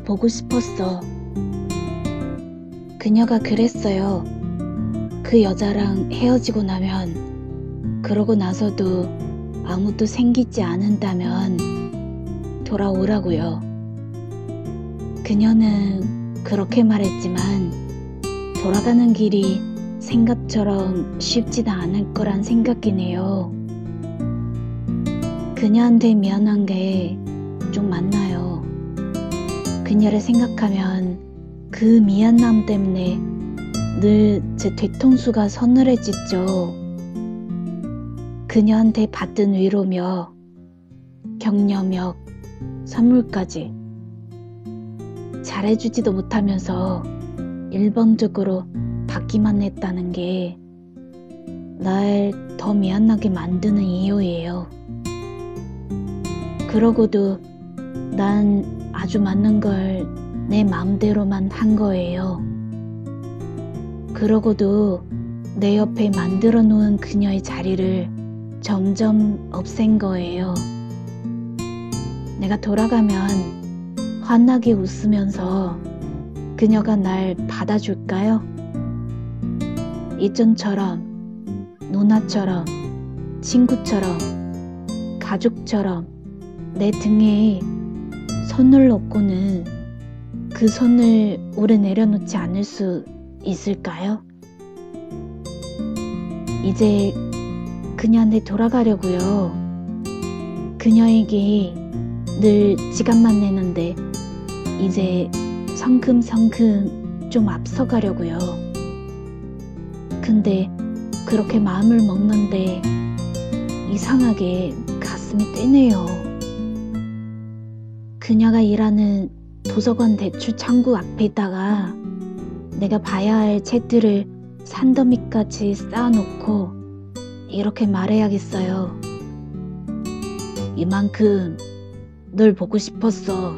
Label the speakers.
Speaker 1: 널 보고 싶었어. 그녀가 그랬어요. 그 여자랑 헤어지고 나면, 그러고 나서도 아무도 생기지 않는다면 돌아오라고요. 그녀는 그렇게 말했지만 돌아가는 길이 생각처럼 쉽지도 않을 거란 생각이 네요. 그녀한테 미안한 게 좀 많나요. 그녀를 생각하면 그 미안함 때문에 늘 제 뒤통수가 서늘해지죠. 그녀한테 받은 위로며 격려며 선물까지 잘해주지도 못하면서 일방적으로 받기만 했다는 게 날 더 미안하게 만드는 이유예요. 그러고도 난 아주 많은 걸내 마음대로만 한 거예요. 그러고도 내 옆에 만들어 놓은 그녀의 자리를 점점 없앤 거예요. 내가 돌아가면 환하게 웃으면서 그녀가 날 받아줄까요? 이전처럼, 누나처럼, 친구처럼, 가족처럼 내 등에 손을 놓고는 그 손을 오래 내려놓지 않을 수 있을까요? 이제 그녀한테 돌아가려고요. 그녀에게 늘 지갑만 내는데 이제 성큼성큼 좀 앞서가려고요. 근데 그렇게 마음을 먹는데 이상하게 가슴이 뛰네요. 그녀가 일하는 도서관 대출 창구 앞에다가 내가 봐야 할 책들을 산더미까지 쌓아놓고 이렇게 말해야겠어요. 이만큼 널 보고 싶었어.